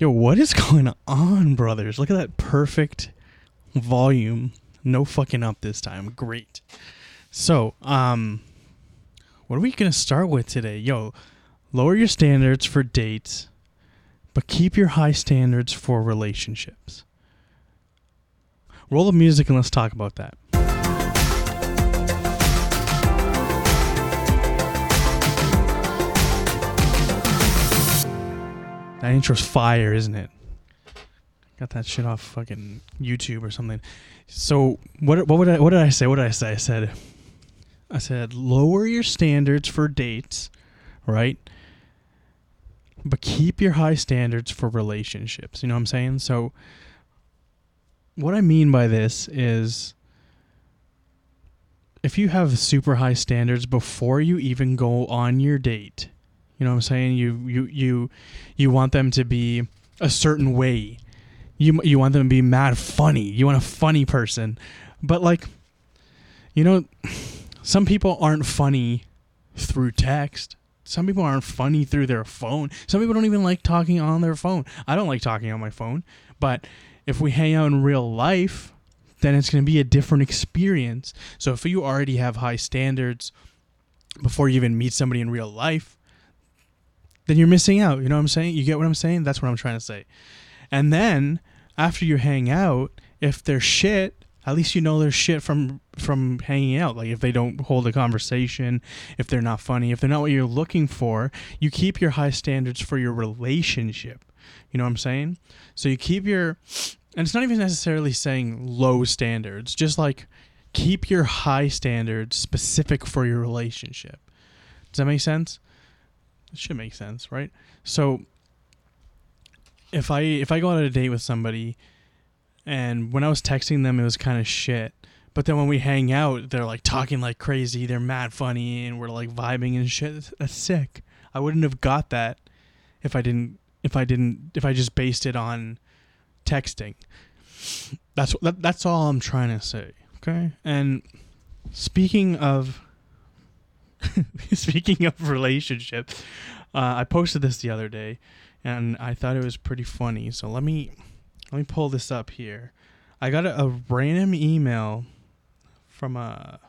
Yo, what is going on, brothers? Look at that perfect volume. No fucking up this time. Great. So, um, what are we gonna start with today? Yo, lower your standards for dates, but keep your high standards for relationships. Roll the music and let's talk about that. That intro's fire, isn't it? Got that shit off fucking YouTube or something. So what what would I what did I say? What did I say? I said I said lower your standards for dates, right? But keep your high standards for relationships. You know what I'm saying? So what I mean by this is if you have super high standards before you even go on your date, you know what I'm saying? You you you you want them to be a certain way. You you want them to be mad funny. You want a funny person. But like you know some people aren't funny through text. Some people aren't funny through their phone. Some people don't even like talking on their phone. I don't like talking on my phone, but if we hang out in real life, then it's going to be a different experience. So if you already have high standards before you even meet somebody in real life, then you're missing out. You know what I'm saying? You get what I'm saying? That's what I'm trying to say. And then after you hang out, if they're shit, at least you know they're shit from from hanging out. Like if they don't hold a conversation, if they're not funny, if they're not what you're looking for, you keep your high standards for your relationship. You know what I'm saying? So you keep your and it's not even necessarily saying low standards, just like keep your high standards specific for your relationship. Does that make sense? It should make sense, right? So if I if I go on a date with somebody and when I was texting them it was kind of shit. But then when we hang out, they're like talking like crazy, they're mad funny and we're like vibing and shit. That's sick. I wouldn't have got that if I didn't if I didn't if I just based it on texting. That's that, that's all I'm trying to say. Okay? And speaking of speaking of relationships, uh, I posted this the other day, and I thought it was pretty funny. So let me let me pull this up here. I got a, a random email from a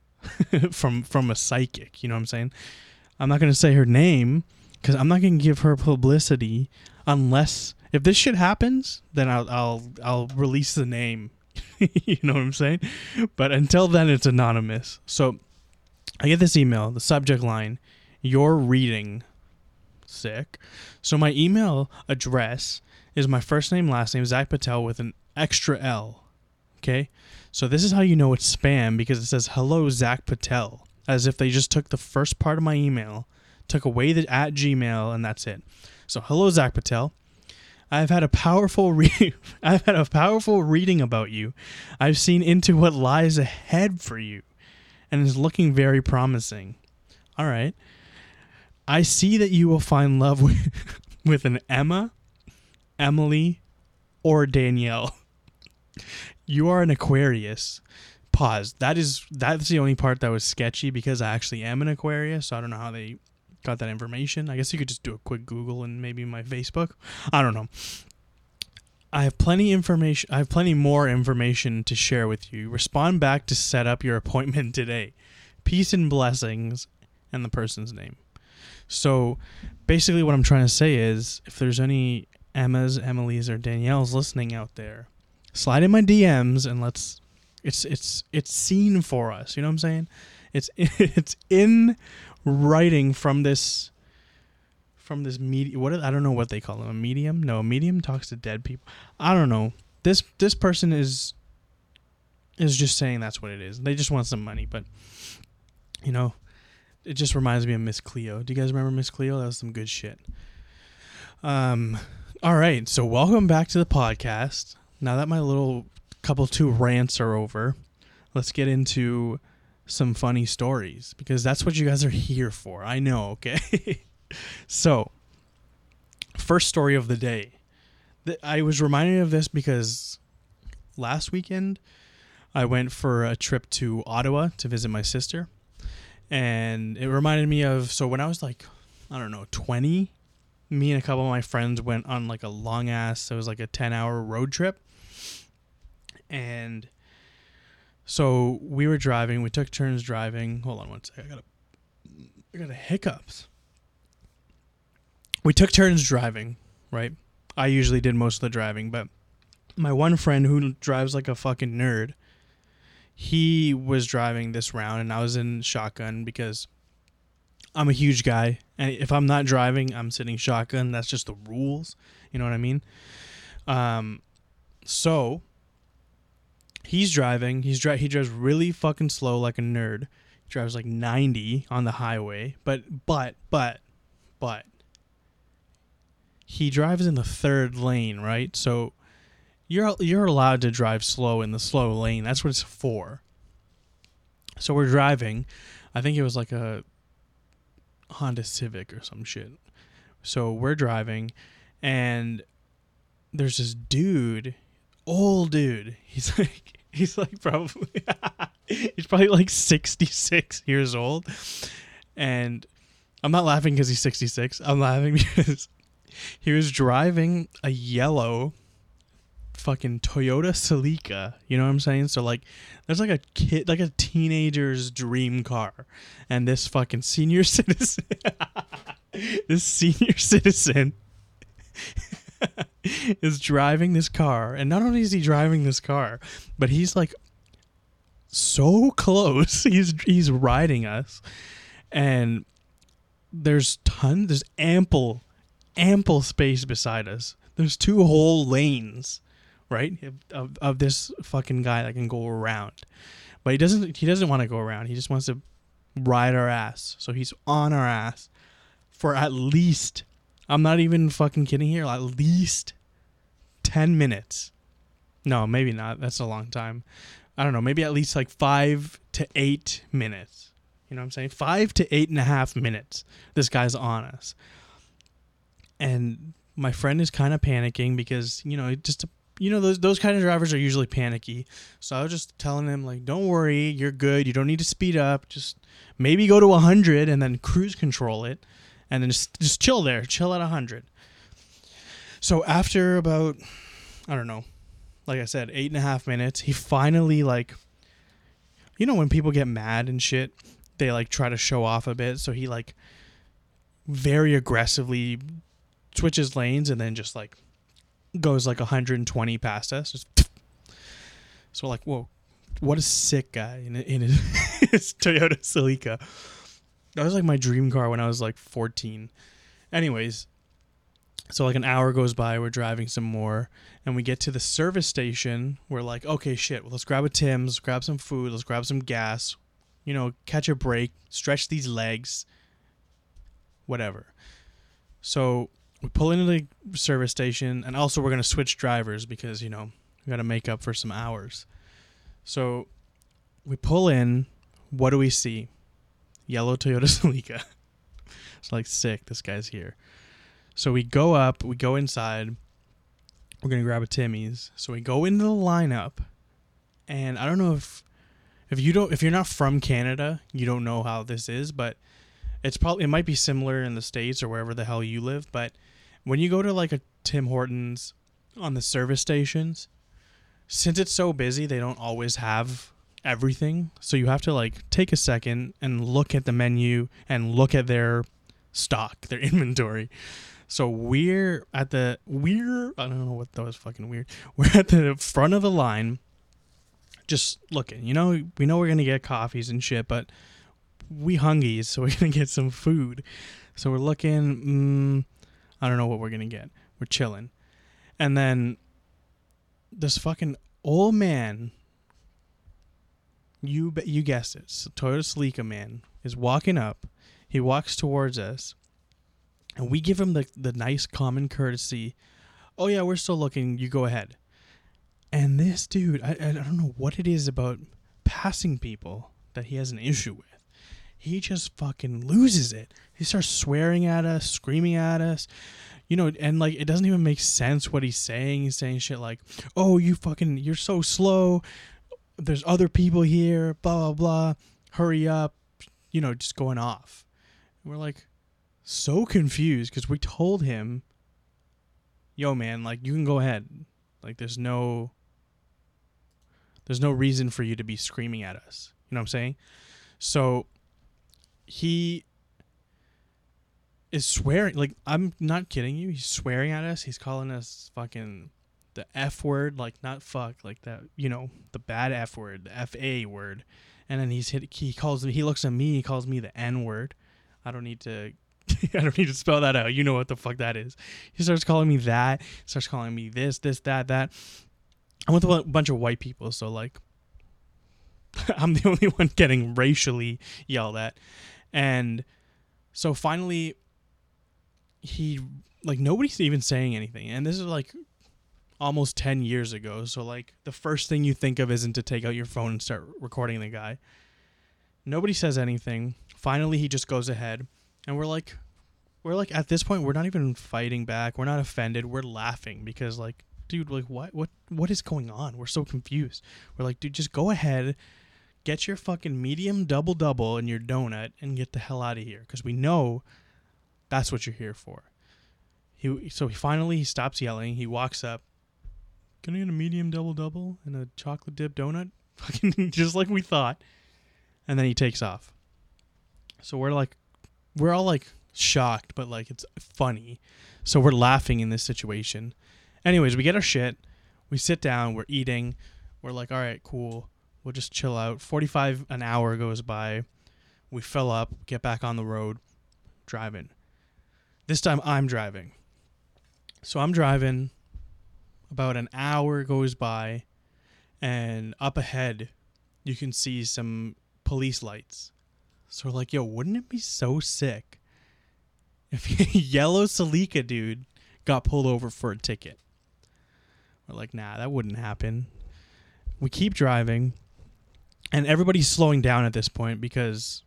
from from a psychic. You know what I'm saying? I'm not gonna say her name because I'm not gonna give her publicity unless if this shit happens, then I'll I'll I'll release the name. you know what I'm saying? But until then, it's anonymous. So I get this email, the subject line, "Your reading." Sick. So my email address is my first name, last name, Zakk Patel with an extra L. Okay? So this is how you know it's spam because it says hello Zakk Patel. As if they just took the first part of my email, took away the at Gmail, and that's it. So hello Zakk Patel. I've had a powerful re- I've had a powerful reading about you. I've seen into what lies ahead for you and is looking very promising. All right. I see that you will find love with, with an Emma, Emily, or Danielle. You are an Aquarius. Pause. That is that's the only part that was sketchy because I actually am an Aquarius, so I don't know how they got that information. I guess you could just do a quick Google and maybe my Facebook. I don't know. I have plenty information. I have plenty more information to share with you. Respond back to set up your appointment today. Peace and blessings, and the person's name. So, basically, what I'm trying to say is, if there's any Emmas, Emily's, or Danielle's listening out there, slide in my DMs and let's. It's it's it's seen for us. You know what I'm saying? It's it's in writing from this from this medium. What I don't know what they call them. A medium? No, a medium talks to dead people. I don't know. This this person is is just saying that's what it is. They just want some money, but you know, it just reminds me of Miss Cleo. Do you guys remember Miss Cleo? That was some good shit. Um, all right. So welcome back to the podcast. Now that my little couple two rants are over, let's get into some funny stories because that's what you guys are here for. I know, okay? so, first story of the day. I was reminded of this because last weekend I went for a trip to Ottawa to visit my sister. And it reminded me of so when I was like, I don't know, 20, me and a couple of my friends went on like a long ass. It was like a ten hour road trip, and so we were driving. We took turns driving. Hold on one second. I got a, I got a hiccups. We took turns driving, right? I usually did most of the driving, but my one friend who drives like a fucking nerd, he was driving this round and I was in shotgun because I'm a huge guy and if I'm not driving, I'm sitting shotgun. That's just the rules. You know what I mean? Um so he's driving. He's dri- he drives really fucking slow like a nerd. He drives like 90 on the highway, but but but but he drives in the third lane, right? So you're you're allowed to drive slow in the slow lane. That's what it's for. So we're driving. I think it was like a Honda Civic or some shit. So we're driving and there's this dude, old dude. He's like he's like probably he's probably like 66 years old. And I'm not laughing because he's 66. I'm laughing because he was driving a yellow fucking Toyota Celica. You know what I'm saying? So like, there's like a kid, like a teenager's dream car, and this fucking senior citizen, this senior citizen. is driving this car and not only is he driving this car but he's like so close he's he's riding us and there's ton there's ample ample space beside us. There's two whole lanes right of, of this fucking guy that can go around. But he doesn't he doesn't want to go around. He just wants to ride our ass. So he's on our ass for at least i'm not even fucking kidding here at least 10 minutes. No maybe not. That's a long time. I don't know. Maybe at least like five to eight minutes. You know what i'm saying? Five to eight and a half minutes this guy's on us and my friend is kind of panicking because you know just you know those those kind of drivers are usually panicky. So I was just telling him like, don't worry, you're good. You don't need to speed up. Just maybe go to 100 and then cruise control it, and then just just chill there, chill at 100. So after about I don't know, like I said, eight and a half minutes, he finally like, you know when people get mad and shit, they like try to show off a bit. So he like very aggressively switches lanes and then just like goes like 120 past us. Just so we're like, whoa, what a sick guy in, in his, his Toyota Celica. That was like my dream car when I was like 14. Anyways, so like an hour goes by, we're driving some more, and we get to the service station. We're like, okay, shit, well, let's grab a Tim's, grab some food, let's grab some gas, you know, catch a break, stretch these legs, whatever. So we pull into the service station, and also we're gonna switch drivers because you know we gotta make up for some hours. So we pull in. What do we see? Yellow Toyota Celica. it's like sick. This guy's here. So we go up. We go inside. We're gonna grab a Timmy's. So we go into the lineup, and I don't know if if you don't if you're not from Canada, you don't know how this is, but it's probably it might be similar in the states or wherever the hell you live, but when you go to like a Tim Hortons on the service stations, since it's so busy, they don't always have everything. So you have to like take a second and look at the menu and look at their stock, their inventory. So we're at the we're I don't know what that was fucking weird. We're at the front of the line just looking. You know, we know we're gonna get coffees and shit, but we hungies, so we're gonna get some food. So we're looking. Mm, I don't know what we're gonna get. We're chilling, and then this fucking old man. You you guessed it. Toyota Celica man is walking up. He walks towards us, and we give him the the nice common courtesy. Oh yeah, we're still looking. You go ahead. And this dude, I, I don't know what it is about passing people that he has an issue with he just fucking loses it. He starts swearing at us, screaming at us, you know, and like it doesn't even make sense what he's saying. He's saying shit like, "Oh, you fucking, you're so slow. There's other people here. Blah blah blah. Hurry up." You know, just going off. And we're like, so confused because we told him, "Yo, man, like you can go ahead. Like there's no, there's no reason for you to be screaming at us." You know what I'm saying? So he is swearing. Like I'm not kidding you. He's swearing at us. He's calling us fucking the F word, like not fuck, like that. You know, the bad F word, the F A word. And then he's hit. He calls me. He looks at me. He calls me the N word. I don't need to. I don't need to spell that out. You know what the fuck that is. He starts calling me that. Starts calling me this, this, that, that. I'm with a bunch of white people, so like, I'm the only one getting racially yelled at, and so finally, he like nobody's even saying anything, and this is like almost 10 years ago. So, like, the first thing you think of isn't to take out your phone and start recording the guy. Nobody says anything. Finally, he just goes ahead. And we're like, we're like, at this point, we're not even fighting back. We're not offended. We're laughing because, like, dude, like, what, what, what is going on? We're so confused. We're like, dude, just go ahead, get your fucking medium double double and your donut and get the hell out of here because we know that's what you're here for. He, so he finally he stops yelling. He walks up, can I get a medium double double and a chocolate dip donut? Fucking just like we thought. And then he takes off. So we're like, we're all like shocked, but like it's funny. So we're laughing in this situation. Anyways, we get our shit. We sit down. We're eating. We're like, all right, cool. We'll just chill out. 45 an hour goes by. We fill up, get back on the road, driving. This time I'm driving. So I'm driving about an hour goes by, and up ahead, you can see some police lights. So we're like, yo, wouldn't it be so sick if yellow Celica dude got pulled over for a ticket? We're like, nah, that wouldn't happen. We keep driving, and everybody's slowing down at this point because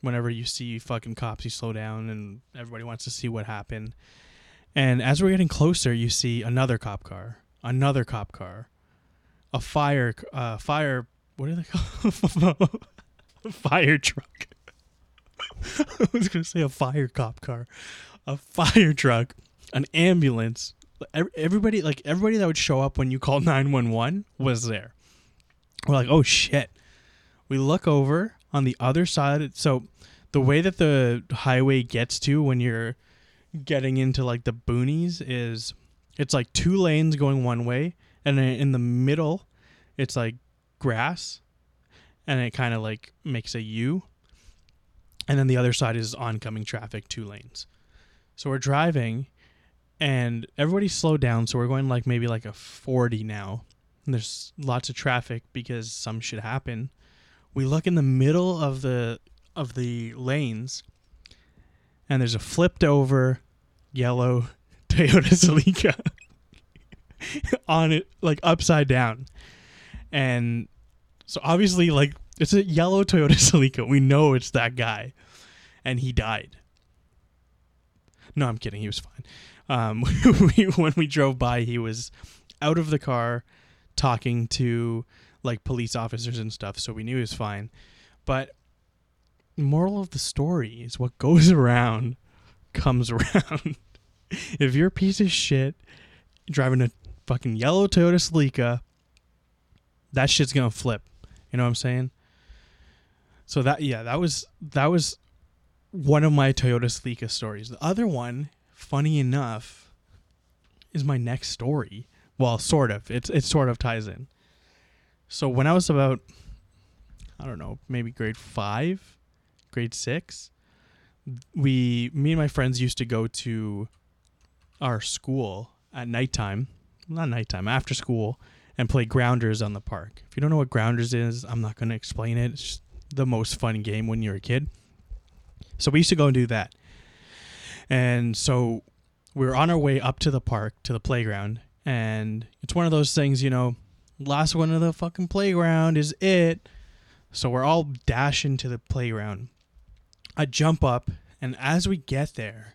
whenever you see fucking cops, you slow down, and everybody wants to see what happened. And as we're getting closer, you see another cop car another cop car, a fire, uh, fire. What are they called? fire truck. I was gonna say a fire cop car, a fire truck, an ambulance. Everybody, like everybody that would show up when you called nine one one was there. We're like, oh shit. We look over on the other side. So the way that the highway gets to when you're getting into like the boonies is it's like two lanes going one way, and in the middle, it's like grass, and it kind of like makes a U. And then the other side is oncoming traffic, two lanes. So we're driving, and everybody's slowed down. So we're going like maybe like a 40 now. And there's lots of traffic because some should happen. We look in the middle of the of the lanes, and there's a flipped over yellow Toyota Celica on it, like upside down. And so obviously, like, it's a yellow Toyota Celica. We know it's that guy. And he died. No, I'm kidding. He was fine. Um, we, when we drove by, he was out of the car talking to like police officers and stuff. So we knew he was fine. But moral of the story is what goes around comes around if you're a piece of shit driving a fucking yellow Toyota Celica, that shit's gonna flip. You know what I'm saying? So that yeah, that was that was one of my Toyota Celica stories. The other one, funny enough, is my next story. Well, sort of. It's it sort of ties in. So when I was about I don't know, maybe grade 5, grade 6, we me and my friends used to go to our school at nighttime, not nighttime, after school, and play grounders on the park. If you don't know what grounders is, I'm not going to explain it. It's just the most fun game when you're a kid. So we used to go and do that. And so we were on our way up to the park, to the playground, and it's one of those things, you know, last one of the fucking playground is it. So we're all dashing to the playground. I jump up, and as we get there,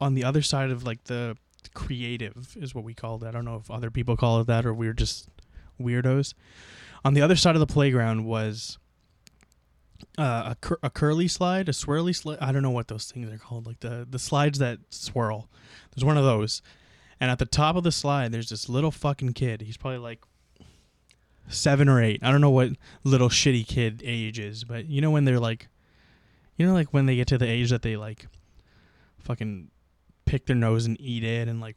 on the other side of like the creative is what we called it. I don't know if other people call it that or we're just weirdos. On the other side of the playground was uh, a, cur- a curly slide, a swirly slide. I don't know what those things are called. Like the the slides that swirl. There's one of those, and at the top of the slide, there's this little fucking kid. He's probably like seven or eight. I don't know what little shitty kid age is, but you know when they're like, you know, like when they get to the age that they like, fucking pick their nose and eat it and like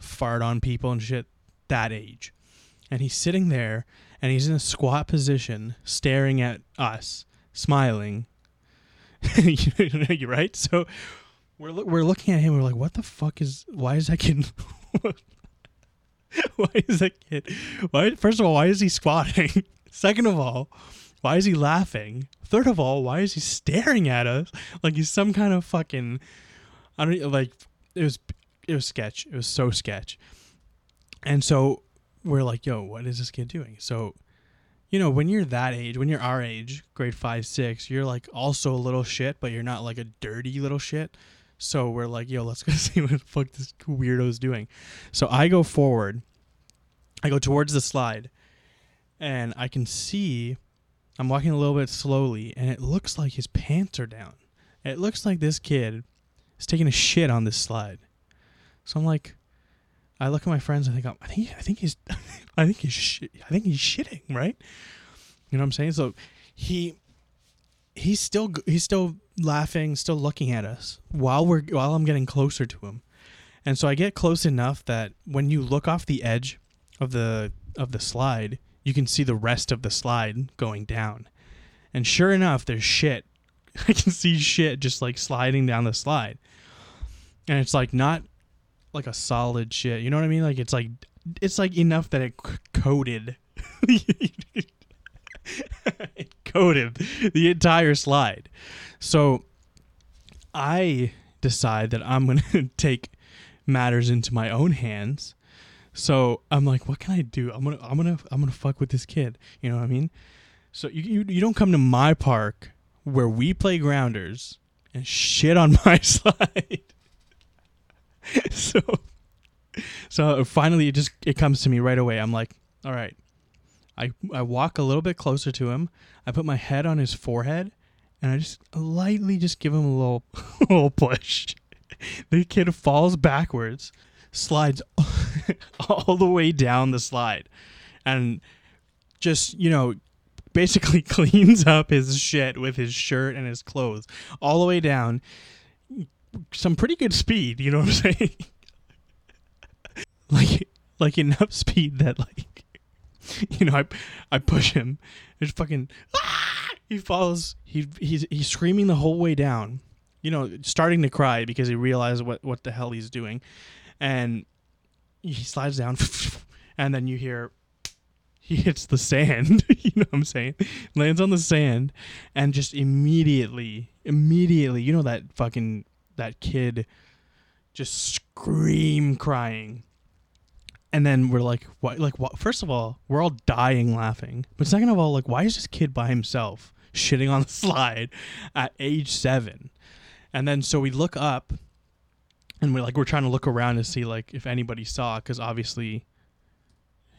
fart on people and shit. That age, and he's sitting there and he's in a squat position, staring at us smiling. You're right. So we're we're looking at him. We're like, what the fuck is? Why is that kid? why is that kid? Why? First of all, why is he squatting? Second of all, why is he laughing? Third of all, why is he staring at us like he's some kind of fucking? I don't know, like. It was it was sketch. It was so sketch. And so we're like, yo, what is this kid doing? So you know, when you're that age, when you're our age, grade five, six, you're like also a little shit, but you're not like a dirty little shit. So we're like, yo, let's go see what the fuck this weirdo's doing. So I go forward, I go towards the slide, and I can see I'm walking a little bit slowly, and it looks like his pants are down. It looks like this kid is taking a shit on this slide. So I'm like, I look at my friends. I think I think I think he's I think he's sh- I think he's shitting right. You know what I'm saying? So he he's still he's still laughing, still looking at us while we're while I'm getting closer to him. And so I get close enough that when you look off the edge of the of the slide, you can see the rest of the slide going down. And sure enough, there's shit. I can see shit just like sliding down the slide. And it's like not like a solid shit. You know what I mean? Like it's like it's like enough that it coated it coated the entire slide. So I decide that I'm going to take matters into my own hands. So I'm like, what can I do? I'm gonna, I'm gonna, I'm gonna fuck with this kid. You know what I mean? So you, you, you don't come to my park where we play grounders and shit on my slide. so so finally it just it comes to me right away i'm like all right i i walk a little bit closer to him i put my head on his forehead and i just lightly just give him a little little push the kid falls backwards slides all the way down the slide and just you know basically cleans up his shit with his shirt and his clothes all the way down some pretty good speed. You know what I'm saying? like like enough speed that like you know I I push him. It's fucking ah! he falls. He he's he's screaming the whole way down. You know, starting to cry because he realizes what what the hell he's doing, and he slides down, and then you hear he hits the sand. you know what I'm saying? Lands on the sand, and just immediately, immediately, you know that fucking that kid just scream crying and then we're like what like what first of all we're all dying laughing. But second of all like why is this kid by himself shitting on the slide at age seven? And then so we look up and we're like we're trying to look around to see like if anybody saw because obviously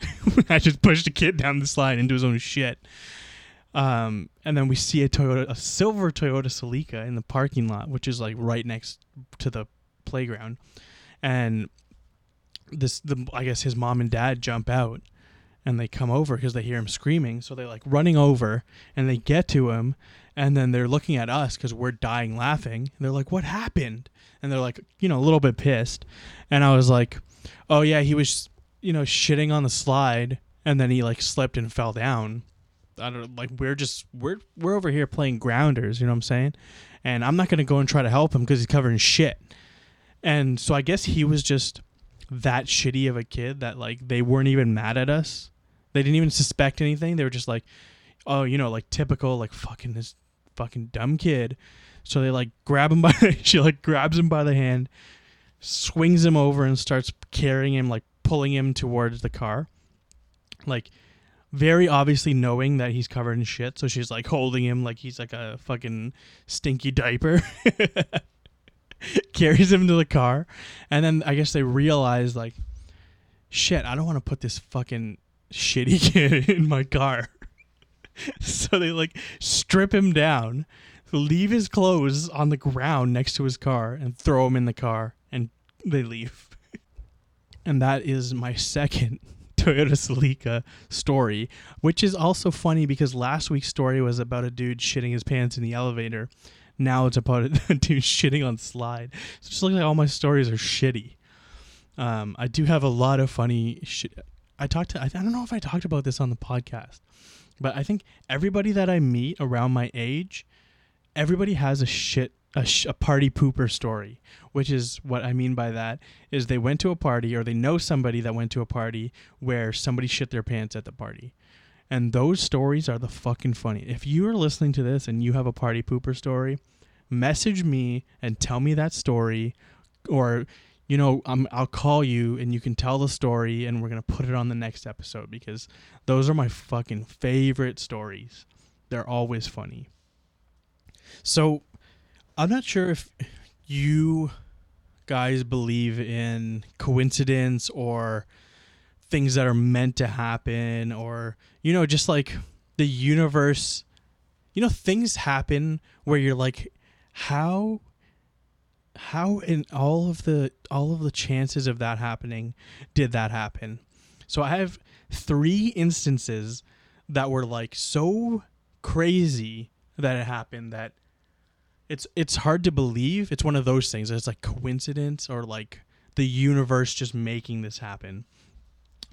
i just pushed a kid down the slide into his own shit. Um, and then we see a Toyota, a silver Toyota Celica in the parking lot, which is like right next to the playground. And this, the I guess his mom and dad jump out, and they come over because they hear him screaming. So they're like running over, and they get to him, and then they're looking at us because we're dying laughing. And they're like, "What happened?" And they're like, you know, a little bit pissed. And I was like, "Oh yeah, he was, you know, shitting on the slide." And then he like slipped and fell down I don't like we're just we're we're over here playing grounders, you know what I'm saying? And I'm not gonna go and try to help him because he's covered in shit. And so I guess he was just that shitty of a kid that like they weren't even mad at us. They didn't even suspect anything. They were just like, oh, you know, like typical like fucking this fucking dumb kid. So they like grab him by she like grabs him by the hand, swings him over and starts carrying him like pulling him towards the car. Like very obviously knowing that he's covered in shit. So she's like holding him like he's like a fucking stinky diaper. Carries him to the car. And then I guess they realize, like, shit, I don't want to put this fucking shitty kid in my car. so they like strip him down, leave his clothes on the ground next to his car, and throw him in the car, and they leave. and that is my second Toyota Celica story, which is also funny because last week's story was about a dude shitting his pants in the elevator. Now it's about a dude shitting on slide. So just look like all my stories are shitty. Um, I do have a lot of funny shit. I talked to. I don't know if I talked about this on the podcast, but I think everybody that I meet around my age, everybody has a shit a, sh- a party pooper story, which is what I mean by that is they went to a party or they know somebody that went to a party where somebody shit their pants at the party. And those stories are the fucking funny. If you are listening to this and you have a party pooper story, message me and tell me that story or you know, I'm, I'll call you and you can tell the story and we're going to put it on the next episode because those are my fucking favorite stories. They're always funny. So, I'm not sure if you guys believe in coincidence or things that are meant to happen or you know just like the universe you know things happen where you're like how how in all of the all of the chances of that happening did that happen? So i have three instances that were like so crazy that it happened that it's it's hard to believe. It's one of those things it's like coincidence or like the universe just making this happen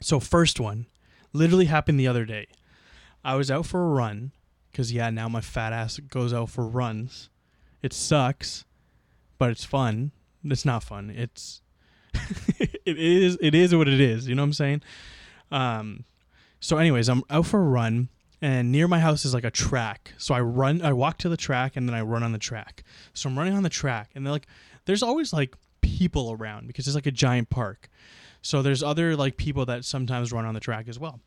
so first one literally happened the other day i was out for a run because yeah now my fat ass goes out for runs it sucks but it's fun. It's not fun. It's it is it is what it is. You know what I'm saying? Um, so, anyways, I'm out for a run, and near my house is like a track. So I run, I walk to the track, and then I run on the track. So I'm running on the track, and they're like, there's always like people around because it's like a giant park. So there's other like people that sometimes run on the track as well.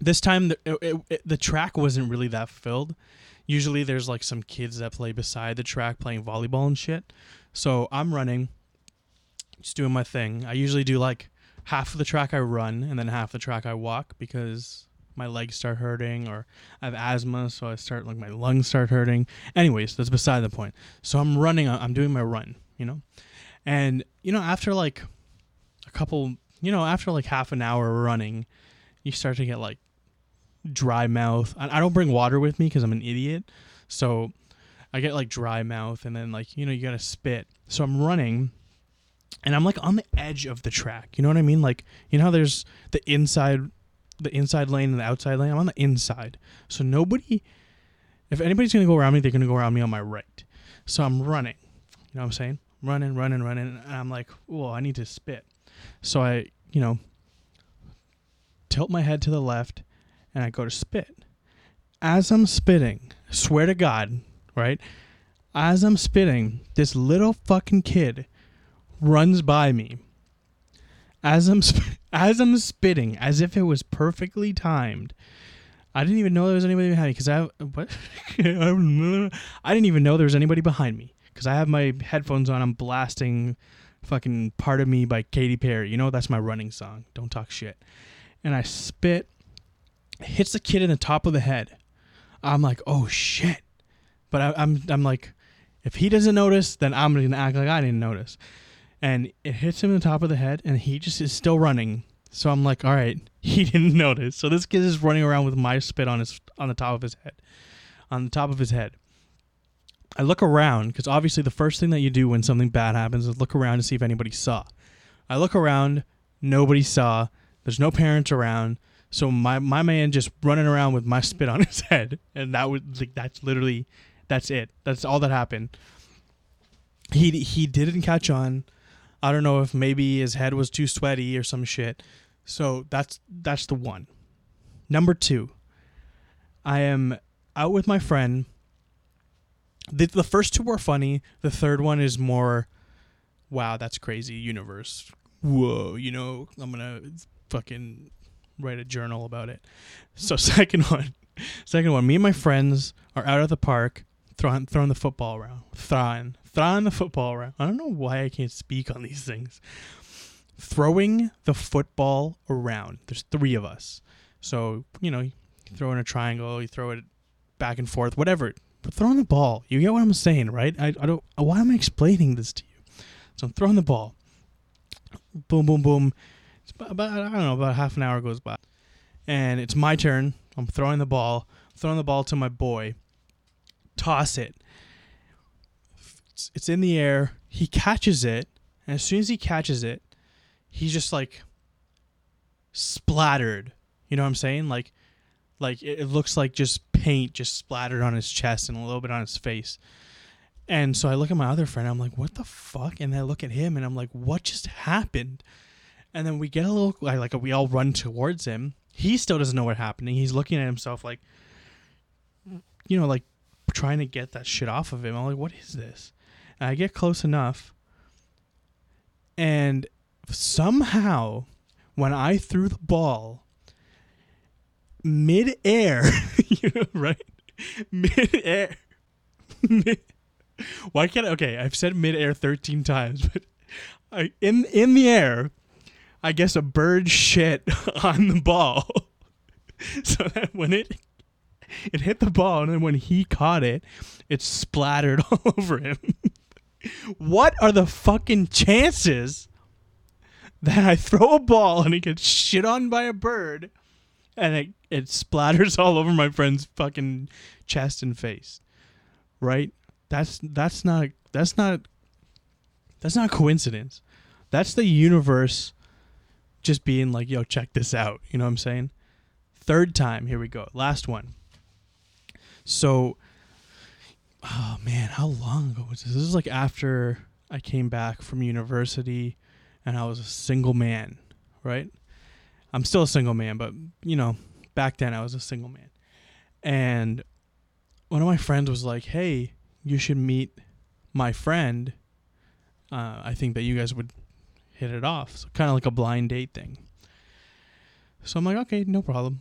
This time the, it, it, the track wasn't really that filled usually there's like some kids that play beside the track playing volleyball and shit. So I'm running, just doing my thing. I usually do like half of the track I run and then half the track I walk because my legs start hurting or I have asthma, so I start like my lungs start hurting. Anyways, that's beside the point. So I'm running, I'm doing my run, you know, and you know after like a couple, you know after like half an hour running, you start to get like dry mouth. I, I don't bring water with me because I'm an idiot. So I get like dry mouth and then like, you know, you got to spit. So I'm running and I'm like on the edge of the track. You know what I mean? Like, you know how there's the inside the inside lane and the outside lane? I'm on the inside. So nobody if anybody's going to go around me, they're going to go around me on my right. So I'm running. You know what I'm saying? Running, running, running, and I'm like, "Well, I need to spit." So I, you know, tilt my head to the left and I go to spit. As I'm spitting, swear to God, right? As I'm spitting, this little fucking kid runs by me. As I'm sp- as I'm spitting, as if it was perfectly timed. I didn't even know there was anybody behind me because I what I didn't even know there was anybody behind me because I have my headphones on. I'm blasting fucking "Part of Me" by Katy Perry. You know that's my running song. Don't talk shit. And I spit hits the kid in the top of the head. I'm like, oh shit. But I, I'm I'm like, if he doesn't notice, then I'm gonna act like I didn't notice. And it hits him in the top of the head, and he just is still running. So I'm like, all right, he didn't notice. So this kid is running around with my spit on his on the top of his head, on the top of his head. I look around because obviously the first thing that you do when something bad happens is look around to see if anybody saw. I look around, nobody saw. There's no parents around. So my my man just running around with my spit on his head, and that was like that's literally that's it. That's all that happened. He he didn't catch on. I don't know if maybe his head was too sweaty or some shit. So that's that's the one. Number two, I am out with my friend. The, the first two were funny. The third one is more, wow, that's crazy. Universe, whoa, you know, I'm gonna fucking write a journal about it. So second one, second one. Me and my friends are out at the park throwing throwing the football around, throwing throwing the football around. I don't know why I can't speak on these things. Throwing the football around. There's three of us, so you know, You throw in a triangle, you throw it back and forth, whatever. Throwing the ball, you get what I'm saying, right? I, I don't. Why am I explaining this to you? So I'm throwing the ball. Boom, boom, boom. It's about, about I don't know. About half an hour goes by, and it's my turn. I'm throwing the ball. Throwing the ball to my boy. Toss it. It's, it's in the air. He catches it, and as soon as he catches it, he's just like splattered. You know what I'm saying? Like, like it, it looks like just paint just splattered on his chest and a little bit on his face. And so I look at my other friend. I'm like, "What the fuck?" And I look at him, and I'm like, "What just happened?" And then we get a little like, like we all run towards him. He still doesn't know what happened. He's looking at himself like, you know, like trying to get that shit off of him. I'm like, "What is this?" And I get close enough, and somehow, when I threw the ball mid-air, you know, right? Mid- Why can't I? Okay, I've said mid-air 13 times, but I, in in the air, I guess a bird shit on the ball. so that when it it hit the ball and then when he caught it, it splattered all over him. what are the fucking chances that I throw a ball and it gets shit on by a bird and it, it splatters all over my friend's fucking chest and face? Right? That's that's not that's not that's not coincidence. That's the universe just being like, yo, check this out. You know what I'm saying? Third time, here we go. Last one. So, oh man, how long ago was this? This is like after I came back from university and I was a single man, right? I'm still a single man, but you know, back then I was a single man. And one of my friends was like, hey, you should meet my friend. Uh, I think that you guys would hit it off. So kind of like a blind date thing. So I'm like, okay, no problem.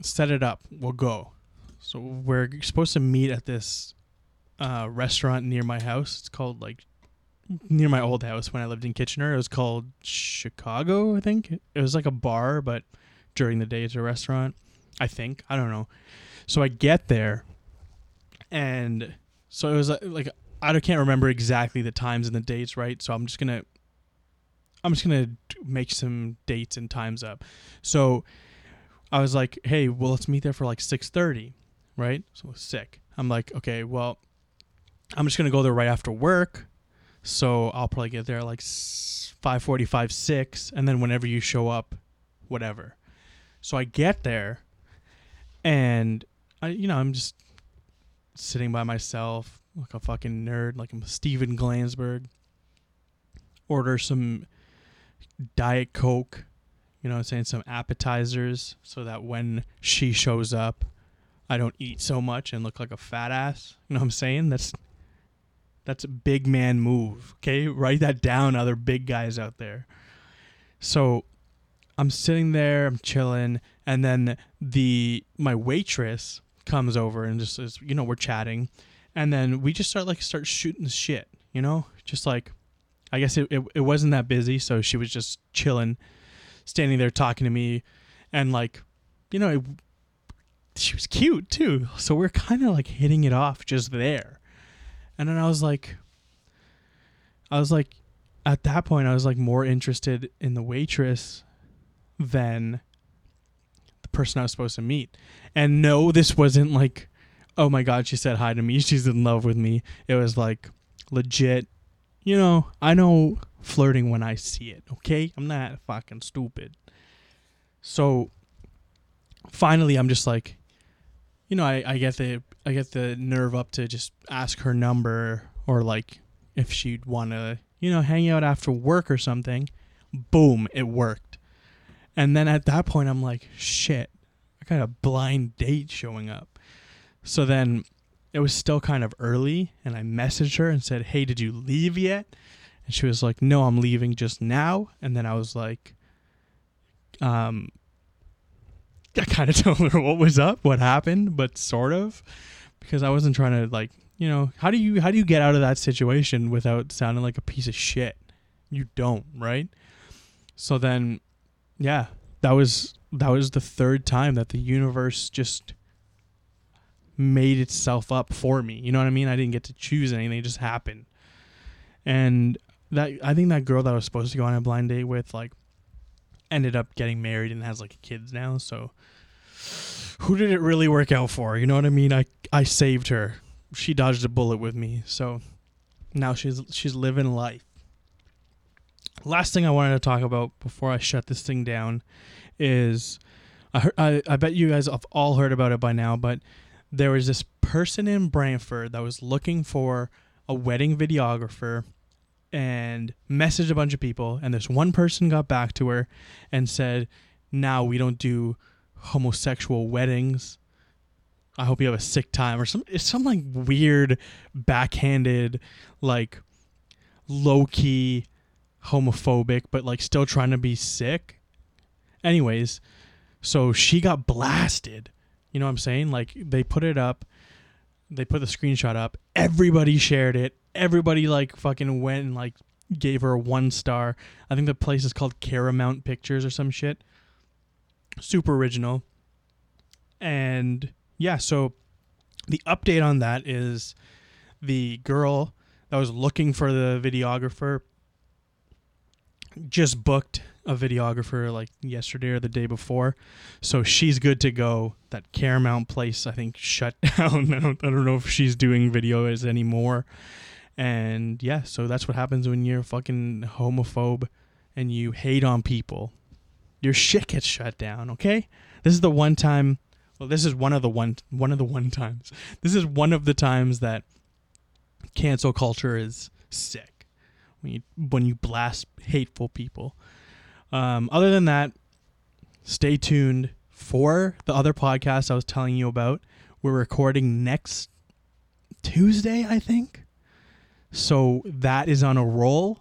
Set it up. We'll go. So we're supposed to meet at this uh, restaurant near my house. It's called like near my old house when I lived in Kitchener. It was called Chicago, I think. It was like a bar, but during the day it's a restaurant. I think. I don't know. So I get there and so it was uh, like I can't remember exactly the times and the dates, right? So I'm just gonna I'm just gonna make some dates and times up. So I was like, hey, well, let's meet there for like six thirty, right? So sick. I'm like, okay, well, I'm just gonna go there right after work, so I'll probably get there like five forty five six, and then whenever you show up, whatever. So I get there, and I, you know, I'm just sitting by myself like a fucking nerd, like I'm Steven Glansberg. Order some Diet Coke, you know I'm saying? Some appetizers so that when she shows up, I don't eat so much and look like a fat ass. You know what I'm saying? That's that's a big man move. Okay? Write that down, other big guys out there. So I'm sitting there, I'm chilling, and then the my waitress comes over and just says, you know, we're chatting, and then we just start like start shooting shit, you know, just like I guess it, it, it wasn't that busy, so she was just chilling, standing there talking to me, and like, you know, it, she was cute too. So we're kind of like hitting it off just there, and then I was like, I was like, at that point, I was like more interested in the waitress than the person I was supposed to meet. And no, this wasn't like, oh my god, she said hi to me. She's in love with me. It was like legit. You know, I know flirting when I see it. Okay, I'm not fucking stupid. So finally, I'm just like, you know, I, I get the I get the nerve up to just ask her number or like if she'd want to, you know, hang out after work or something. Boom, it worked. And then at that point, I'm like, shit, I got a blind date showing up. So then it was still kind of early, and I messaged her and said, hey, did you leave yet? And she was like, no, I'm leaving just now. And then I was like, um, I kind of told her what was up, what happened, but sort of, because I wasn't trying to like, you know, how do you how do you get out of that situation without sounding like a piece of shit? You don't, right? So then, yeah, that was that was the third time that the universe just made itself up for me. You know what I mean? I didn't get to choose anything; it just happened. And that I think that girl that I was supposed to go on a blind date with, like, ended up getting married and has like kids now. So, who did it really work out for? You know what I mean? I I saved her. She dodged a bullet with me. So now she's she's living life. Last thing I wanted to talk about before I shut this thing down is I, heard, I I bet you guys have all heard about it by now, but there was this person in Brantford that was looking for a wedding videographer and messaged a bunch of people and this one person got back to her and said now we don't do homosexual weddings. I hope you have a sick time or some it's some like weird backhanded like low-key homophobic but like still trying to be sick. Anyways so she got blasted. You know what i'm saying? Like they put it up. They put the screenshot up. Everybody shared it everybody like fucking went and like gave her a one star. I think the place is called Caramount Pictures or some shit. Super original. And yeah, so the update on that is the girl that was looking for the videographer just booked a videographer like yesterday or the day before. So she's good to go. That Caramount place, I think, shut down. I don't, I don't know if she's doing videos anymore. And yeah, so that's what happens when you're fucking homophobe and you hate on people. Your shit gets shut down, okay? This is the one time well, this is one of the one one of the one times. This is one of the times that cancel culture is sick. When you when you blast hateful people. Um, other than that, stay tuned for the other podcast I was telling you about. We're recording next Tuesday, I think. So that is on a roll.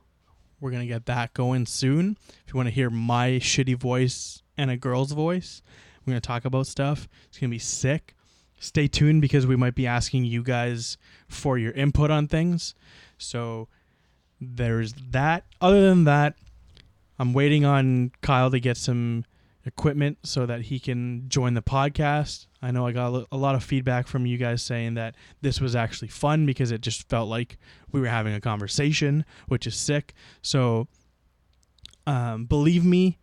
We're going to get that going soon. If you want to hear my shitty voice and a girl's voice, we're going to talk about stuff. It's going to be sick. Stay tuned because we might be asking you guys for your input on things. So there's that. Other than that, I'm waiting on Kyle to get some equipment so that he can join the podcast. I know I got a lot of feedback from you guys saying that this was actually fun because it just felt like we were having a conversation, which is sick. So, um, believe me,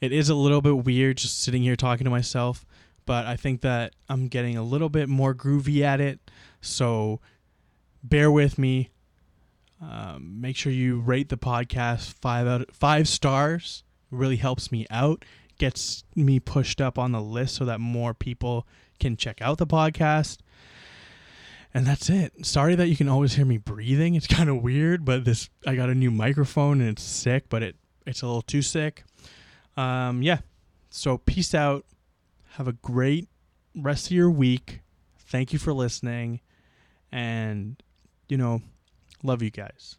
it is a little bit weird just sitting here talking to myself, but I think that I'm getting a little bit more groovy at it. So, bear with me. Um, make sure you rate the podcast five out of, five stars. It really helps me out gets me pushed up on the list so that more people can check out the podcast. And that's it. Sorry that you can always hear me breathing. It's kind of weird, but this I got a new microphone and it's sick, but it it's a little too sick. Um yeah. So peace out. Have a great rest of your week. Thank you for listening and you know, love you guys.